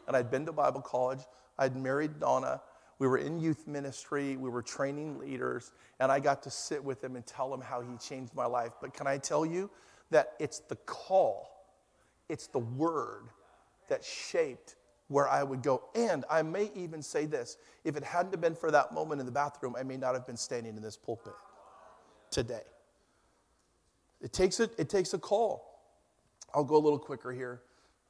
[SPEAKER 3] And I'd been to Bible college. I'd married Donna. We were in youth ministry, we were training leaders, and I got to sit with him and tell him how he changed my life. But can I tell you that it's the call, it's the word that shaped where I would go. And I may even say this if it hadn't been for that moment in the bathroom, I may not have been standing in this pulpit today. It takes a, it takes a call. I'll go a little quicker here.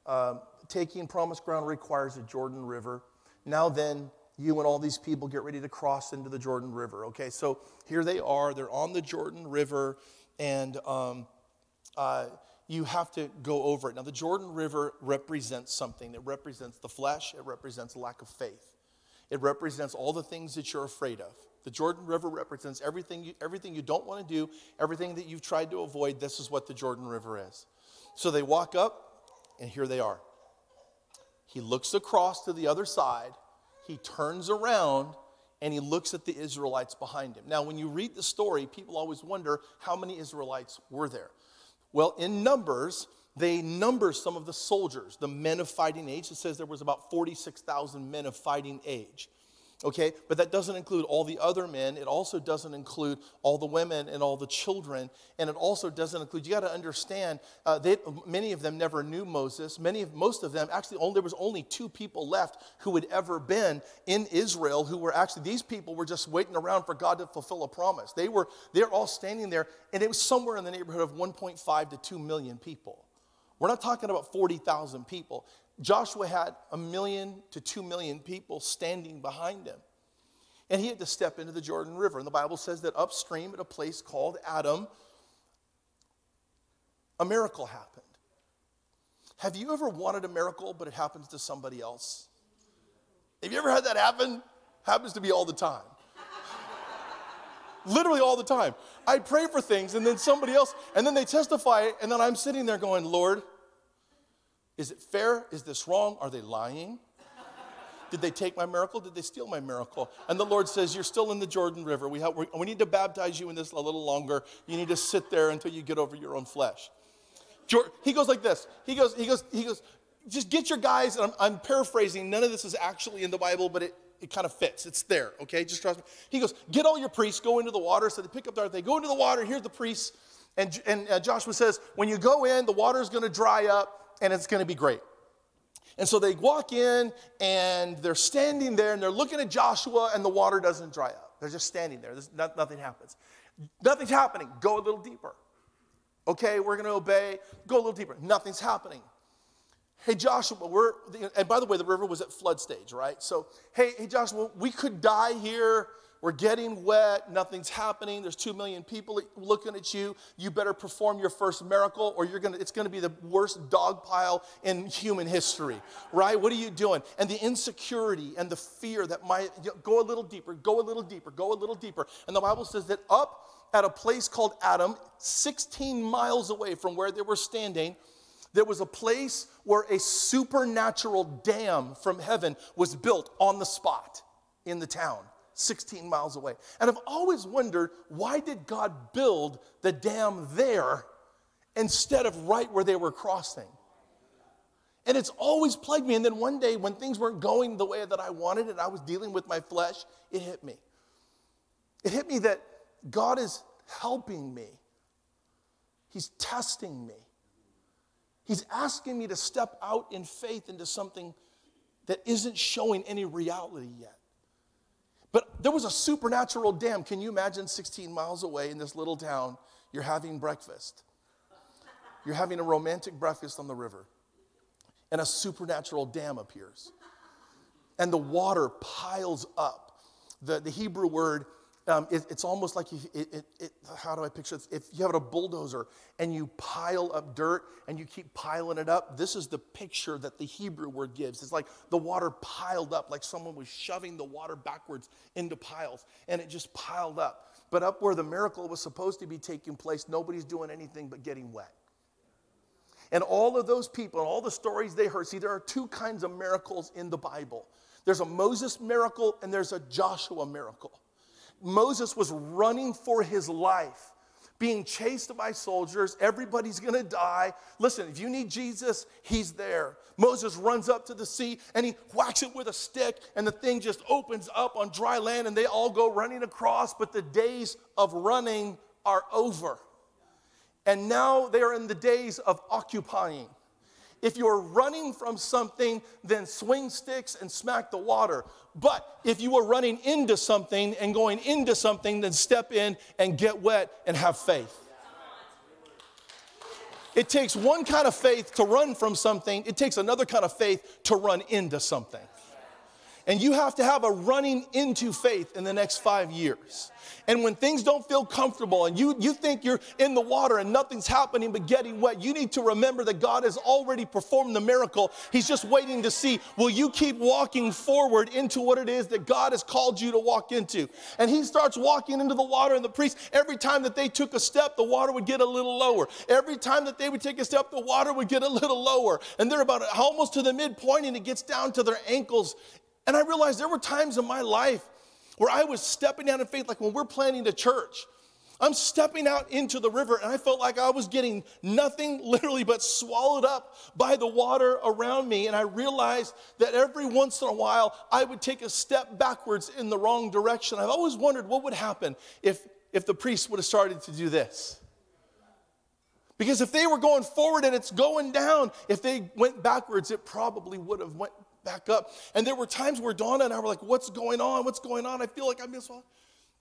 [SPEAKER 3] Um, taking promised ground requires the Jordan River. Now then, you and all these people get ready to cross into the Jordan River. Okay, so here they are. They're on the Jordan River, and um, uh, you have to go over it. Now, the Jordan River represents something. It represents the flesh. It represents lack of faith. It represents all the things that you're afraid of. The Jordan River represents everything you, everything you don't want to do, everything that you've tried to avoid. This is what the Jordan River is. So they walk up, and here they are. He looks across to the other side he turns around and he looks at the Israelites behind him. Now, when you read the story, people always wonder how many Israelites were there. Well, in Numbers, they number some of the soldiers, the men of fighting age. It says there was about 46,000 men of fighting age okay? But that doesn't include all the other men. It also doesn't include all the women and all the children. And it also doesn't include, you got to understand, uh, they, many of them never knew Moses. Many of, most of them, actually, only, there was only two people left who had ever been in Israel who were actually, these people were just waiting around for God to fulfill a promise. They were, they're all standing there, and it was somewhere in the neighborhood of 1.5 to 2 million people. We're not talking about 40,000 people. Joshua had a million to two million people standing behind him. And he had to step into the Jordan River. And the Bible says that upstream at a place called Adam, a miracle happened. Have you ever wanted a miracle, but it happens to somebody else? Have you ever had that happen? Happens to me all the time. Literally all the time. I pray for things, and then somebody else, and then they testify, and then I'm sitting there going, Lord, is it fair? Is this wrong? Are they lying? Did they take my miracle? Did they steal my miracle? And the Lord says, You're still in the Jordan River. We, have, we need to baptize you in this a little longer. You need to sit there until you get over your own flesh. He goes like this. He goes, he goes, he goes, just get your guys, and I'm, I'm paraphrasing. None of this is actually in the Bible, but it, it kind of fits. It's there, okay? Just trust me. He goes, get all your priests, go into the water. So they pick up their, they go into the water. Here's the priests. And, and uh, Joshua says, when you go in, the water is going to dry up and it's going to be great. And so they walk in and they're standing there and they're looking at Joshua and the water doesn't dry up. They're just standing there. Not, nothing happens. Nothing's happening. Go a little deeper. Okay, we're going to obey. Go a little deeper. Nothing's happening. Hey, Joshua, we're, and by the way, the river was at flood stage, right? So, hey, hey, Joshua, we could die here. We're getting wet. Nothing's happening. There's two million people looking at you. You better perform your first miracle, or you're gonna, it's going to be the worst dog pile in human history, right? What are you doing? And the insecurity and the fear that might go a little deeper, go a little deeper, go a little deeper. And the Bible says that up at a place called Adam, 16 miles away from where they were standing, there was a place where a supernatural dam from heaven was built on the spot in the town. 16 miles away. And I've always wondered why did God build the dam there instead of right where they were crossing? And it's always plagued me. And then one day, when things weren't going the way that I wanted and I was dealing with my flesh, it hit me. It hit me that God is helping me, He's testing me. He's asking me to step out in faith into something that isn't showing any reality yet. But there was a supernatural dam. Can you imagine 16 miles away in this little town, you're having breakfast? You're having a romantic breakfast on the river, and a supernatural dam appears. And the water piles up. The, the Hebrew word um, it, it's almost like you, it, it, how do I picture this? If you have a bulldozer and you pile up dirt and you keep piling it up, this is the picture that the Hebrew word gives. It's like the water piled up, like someone was shoving the water backwards into piles, and it just piled up. But up where the miracle was supposed to be taking place, nobody's doing anything but getting wet. And all of those people and all the stories they heard, see, there are two kinds of miracles in the Bible there's a Moses miracle and there's a Joshua miracle. Moses was running for his life, being chased by soldiers. Everybody's gonna die. Listen, if you need Jesus, he's there. Moses runs up to the sea and he whacks it with a stick, and the thing just opens up on dry land, and they all go running across. But the days of running are over. And now they are in the days of occupying. If you're running from something, then swing sticks and smack the water. But if you are running into something and going into something, then step in and get wet and have faith. It takes one kind of faith to run from something, it takes another kind of faith to run into something. And you have to have a running into faith in the next five years. And when things don't feel comfortable and you, you think you're in the water and nothing's happening but getting wet, you need to remember that God has already performed the miracle. He's just waiting to see will you keep walking forward into what it is that God has called you to walk into? And he starts walking into the water, and the priest, every time that they took a step, the water would get a little lower. Every time that they would take a step, the water would get a little lower. And they're about almost to the midpoint, and it gets down to their ankles. And I realized there were times in my life where I was stepping out in faith, like when we're planning the church. I'm stepping out into the river and I felt like I was getting nothing literally but swallowed up by the water around me. And I realized that every once in a while I would take a step backwards in the wrong direction. I've always wondered what would happen if, if the priest would have started to do this. Because if they were going forward and it's going down, if they went backwards, it probably would have went back up. And there were times where Donna and I were like, What's going on? What's going on? I feel like I'm missing.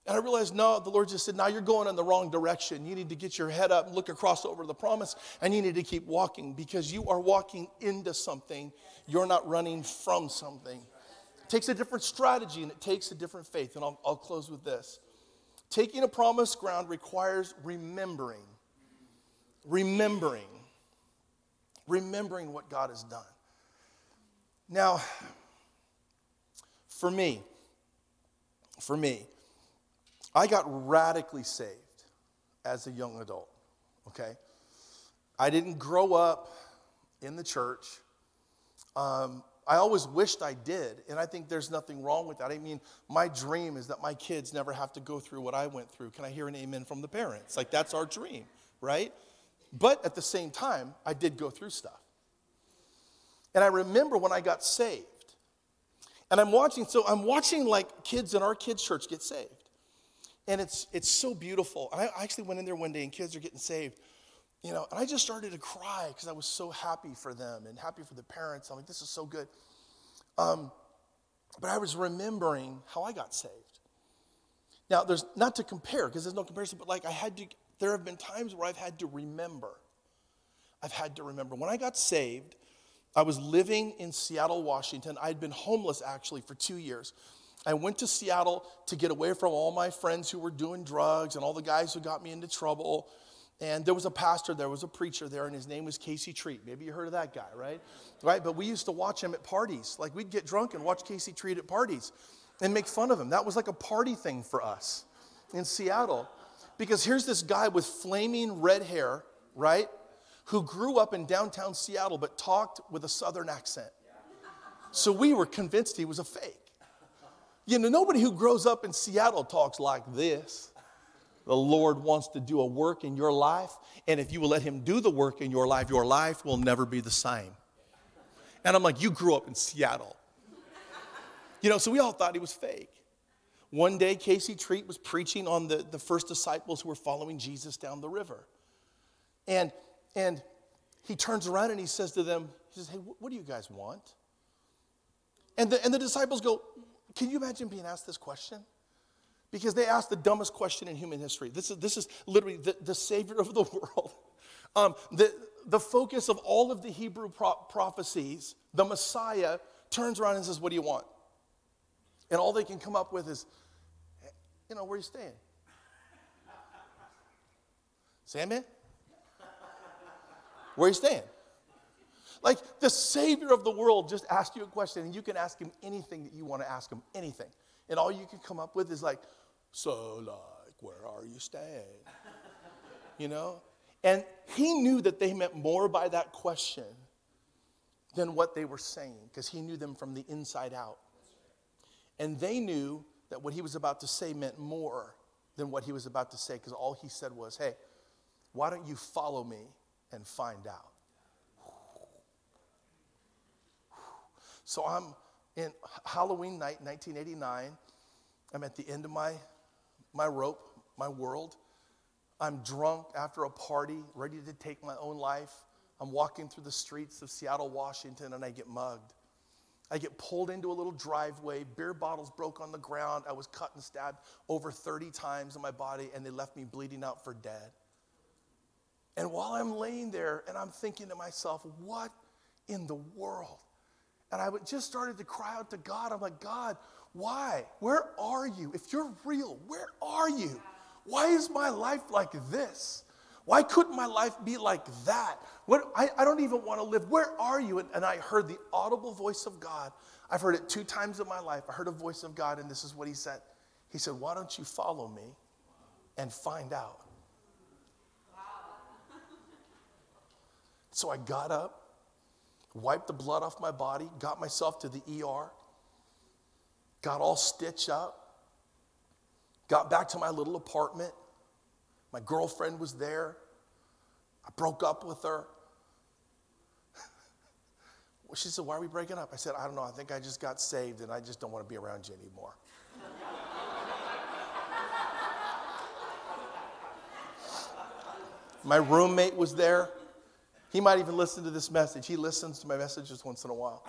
[SPEAKER 3] And I realized, no, the Lord just said, now you're going in the wrong direction. You need to get your head up look across over the promise, and you need to keep walking because you are walking into something. You're not running from something. It takes a different strategy and it takes a different faith. And I'll, I'll close with this taking a promised ground requires remembering, remembering, remembering what God has done. Now, for me, for me, I got radically saved as a young adult, okay? I didn't grow up in the church. Um, I always wished I did, and I think there's nothing wrong with that. I mean, my dream is that my kids never have to go through what I went through. Can I hear an amen from the parents? Like, that's our dream, right? But at the same time, I did go through stuff. And I remember when I got saved. And I'm watching, so I'm watching like kids in our kids' church get saved. And it's it's so beautiful. And I actually went in there one day and kids are getting saved. You know, and I just started to cry because I was so happy for them and happy for the parents. I'm like, this is so good. Um, but I was remembering how I got saved. Now, there's not to compare because there's no comparison, but like I had to, there have been times where I've had to remember. I've had to remember. When I got saved, I was living in Seattle, Washington. I'd been homeless actually for two years. I went to Seattle to get away from all my friends who were doing drugs and all the guys who got me into trouble. And there was a pastor, there was a preacher there, and his name was Casey Treat. Maybe you heard of that guy, right? Right? But we used to watch him at parties. Like we'd get drunk and watch Casey Treat at parties and make fun of him. That was like a party thing for us in Seattle. Because here's this guy with flaming red hair, right? Who grew up in downtown Seattle but talked with a southern accent. So we were convinced he was a fake. You know, nobody who grows up in Seattle talks like this. The Lord wants to do a work in your life, and if you will let Him do the work in your life, your life will never be the same. And I'm like, You grew up in Seattle. You know, so we all thought he was fake. One day, Casey Treat was preaching on the, the first disciples who were following Jesus down the river. And, and he turns around and he says to them, He says, Hey, what do you guys want? And the, and the disciples go, Can you imagine being asked this question? Because they asked the dumbest question in human history. This is, this is literally the, the Savior of the world. Um, the, the focus of all of the Hebrew pro- prophecies, the Messiah turns around and says, What do you want? And all they can come up with is, you know, where are you staying? Sandman? Where are you staying? Like the Savior of the world just asked you a question, and you can ask him anything that you want to ask him, anything. And all you can come up with is like, so like, where are you staying? You know? And he knew that they meant more by that question than what they were saying, because he knew them from the inside out. And they knew that what he was about to say meant more than what he was about to say, because all he said was, hey, why don't you follow me and find out? So I'm in Halloween night, 1989. I'm at the end of my, my rope, my world. I'm drunk after a party, ready to take my own life. I'm walking through the streets of Seattle, Washington, and I get mugged. I get pulled into a little driveway, beer bottles broke on the ground. I was cut and stabbed over 30 times in my body, and they left me bleeding out for dead. And while I'm laying there and I'm thinking to myself, what in the world? And I just started to cry out to God. I'm like, God, why? Where are you? If you're real, where are you? Why is my life like this? Why couldn't my life be like that? What, I, I don't even want to live. Where are you? And, and I heard the audible voice of God. I've heard it two times in my life. I heard a voice of God, and this is what he said. He said, Why don't you follow me and find out? So I got up, wiped the blood off my body, got myself to the ER, got all stitched up, got back to my little apartment. My girlfriend was there. I broke up with her. she said, Why are we breaking up? I said, I don't know. I think I just got saved and I just don't want to be around you anymore. My roommate was there. He might even listen to this message. He listens to my messages once in a while.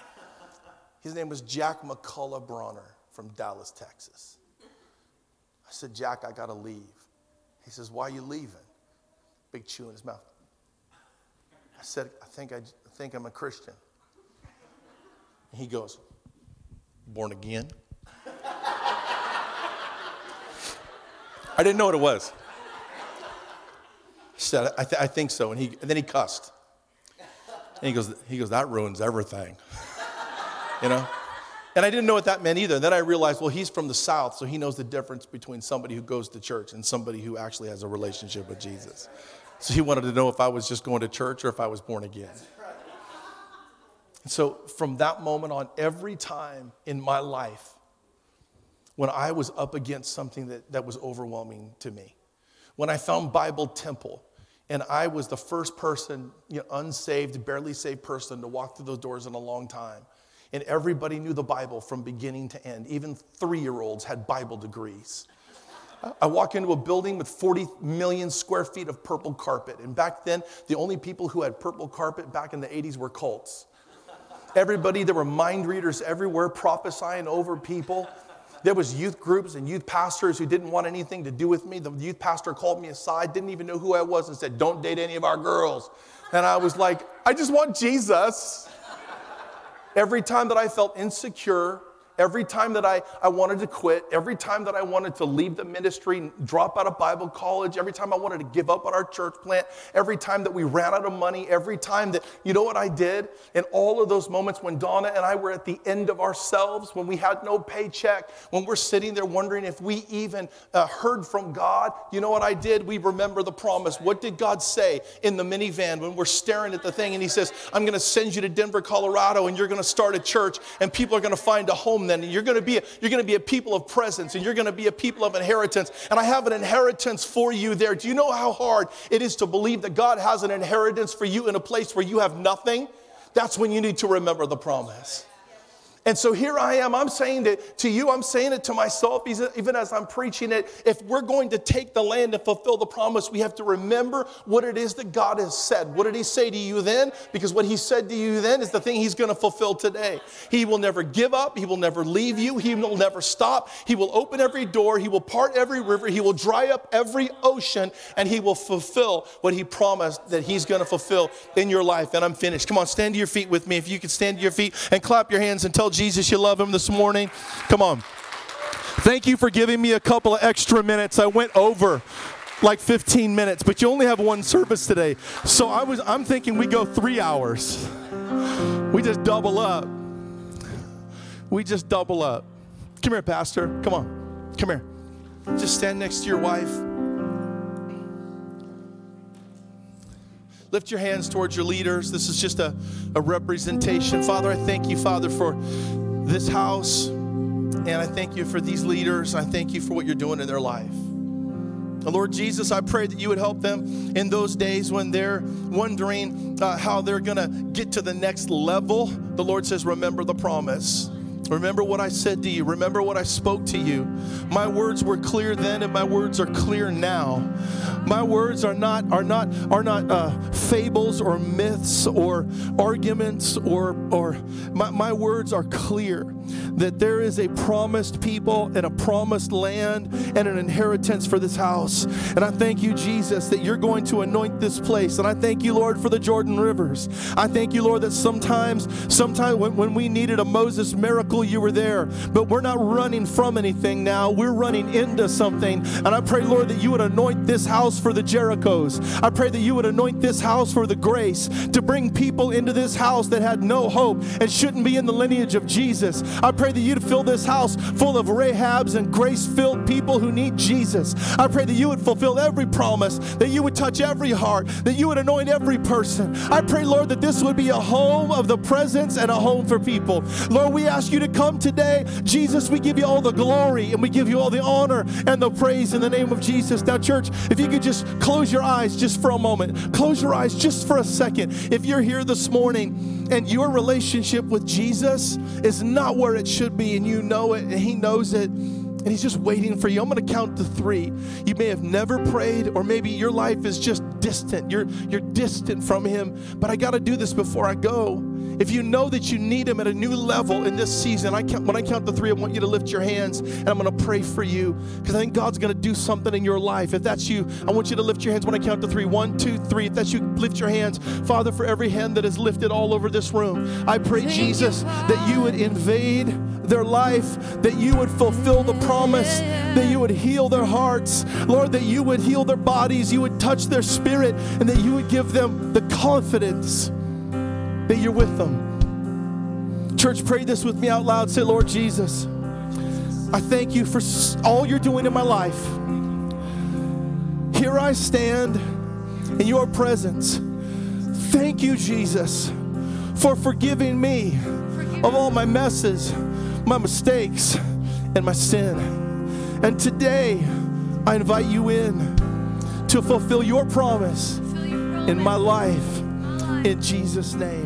[SPEAKER 3] His name was Jack McCullough Bronner from Dallas, Texas. I said, Jack, I got to leave. He says, Why are you leaving? Big chew in his mouth. I said, I think, I, I think I'm a Christian. And he goes, Born again? I didn't know what it was. He said, I, th- I think so. And, he, and then he cussed. And he goes, he goes, that ruins everything. you know? And I didn't know what that meant either. And then I realized, well, he's from the South, so he knows the difference between somebody who goes to church and somebody who actually has a relationship with Jesus. So he wanted to know if I was just going to church or if I was born again. And so from that moment on, every time in my life when I was up against something that, that was overwhelming to me, when I found Bible Temple, and I was the first person, you know, unsaved, barely saved person to walk through those doors in a long time. And everybody knew the Bible from beginning to end. Even three year olds had Bible degrees. I walk into a building with 40 million square feet of purple carpet. And back then, the only people who had purple carpet back in the 80s were cults. Everybody, there were mind readers everywhere prophesying over people. There was youth groups and youth pastors who didn't want anything to do with me. The youth pastor called me aside, didn't even know who I was, and said, Don't date any of our girls. And I was like, I just want Jesus. Every time that I felt insecure, Every time that I, I wanted to quit, every time that I wanted to leave the ministry, drop out of Bible college, every time I wanted to give up on our church plant, every time that we ran out of money, every time that, you know what I did? In all of those moments when Donna and I were at the end of ourselves, when we had no paycheck, when we're sitting there wondering if we even uh, heard from God, you know what I did? We remember the promise. What did God say in the minivan when we're staring at the thing and He says, I'm going to send you to Denver, Colorado, and you're going to start a church, and people are going to find a home then. And you're going to be a, you're going to be a people of presence and you're going to be a people of inheritance. And I have an inheritance for you there. Do you know how hard it is to believe that God has an inheritance for you in a place where you have nothing? That's when you need to remember the promise. And so here I am. I'm saying it to you. I'm saying it to myself, even as I'm preaching it. If we're going to take the land and fulfill the promise, we have to remember what it is that God has said. What did He say to you then? Because what He said to you then is the thing He's going to fulfill today. He will never give up. He will never leave you. He will never stop. He will open every door. He will part every river. He will dry up every ocean. And He will fulfill what He promised that He's going to fulfill in your life. And I'm finished. Come on, stand to your feet with me. If you could stand to your feet and clap your hands and tell Jesus you love him this morning? Come on. Thank you for giving me a couple of extra minutes. I went over like 15 minutes, but you only have one service today. So I was I'm thinking we go 3 hours. We just double up. We just double up. Come here, pastor. Come on. Come here. Just stand next to your wife. Lift your hands towards your leaders. This is just a, a representation. Father, I thank you, Father, for this house. And I thank you for these leaders. I thank you for what you're doing in their life. Lord Jesus, I pray that you would help them in those days when they're wondering uh, how they're going to get to the next level. The Lord says, Remember the promise. Remember what I said to you. Remember what I spoke to you. My words were clear then and my words are clear now. My words are not are not are not uh, fables or myths or arguments or or my, my words are clear that there is a promised people and a promised land and an inheritance for this house. And I thank you, Jesus, that you're going to anoint this place. And I thank you, Lord, for the Jordan rivers. I thank you, Lord, that sometimes, sometimes when, when we needed a Moses miracle, you were there. But we're not running from anything now. We're running into something. And I pray, Lord, that you would anoint this house for the Jerichos. I pray that you would anoint this house for the grace to bring people into this house that had no hope and shouldn't be in the lineage of Jesus. I pray that you'd fill this house full of Rahabs and grace filled people who need Jesus. I pray that you would fulfill every promise, that you would touch every heart, that you would anoint every person. I pray, Lord, that this would be a home of the presence and a home for people. Lord, we ask you to come today. Jesus, we give you all the glory and we give you all the honor and the praise in the name of Jesus. Now, church, if you could just close your eyes just for a moment, close your eyes just for a second. If you're here this morning and your relationship with Jesus is not where it should be, and you know it, and He knows it, and He's just waiting for you. I'm going to count to three. You may have never prayed, or maybe your life is just distant. You're, you're distant from Him, but I got to do this before I go. If you know that you need Him at a new level in this season, I count, when I count to three, I want you to lift your hands and I'm going to pray for you because I think God's going to do something in your life. If that's you, I want you to lift your hands when I count to three. One, two, three. If that's you, lift your hands. Father, for every hand that is lifted all over this room, I pray, Jesus, that you would invade their life, that you would fulfill the promise, that you would heal their hearts, Lord, that you would heal their bodies, you would touch their spirit, and that you would give them the confidence that you're with them. Church, pray this with me out loud. Say, Lord Jesus, I thank you for all you're doing in my life. Here I stand in your presence. Thank you, Jesus, for forgiving me of all my messes, my mistakes, and my sin. And today, I invite you in to fulfill your promise in my life. In Jesus' name.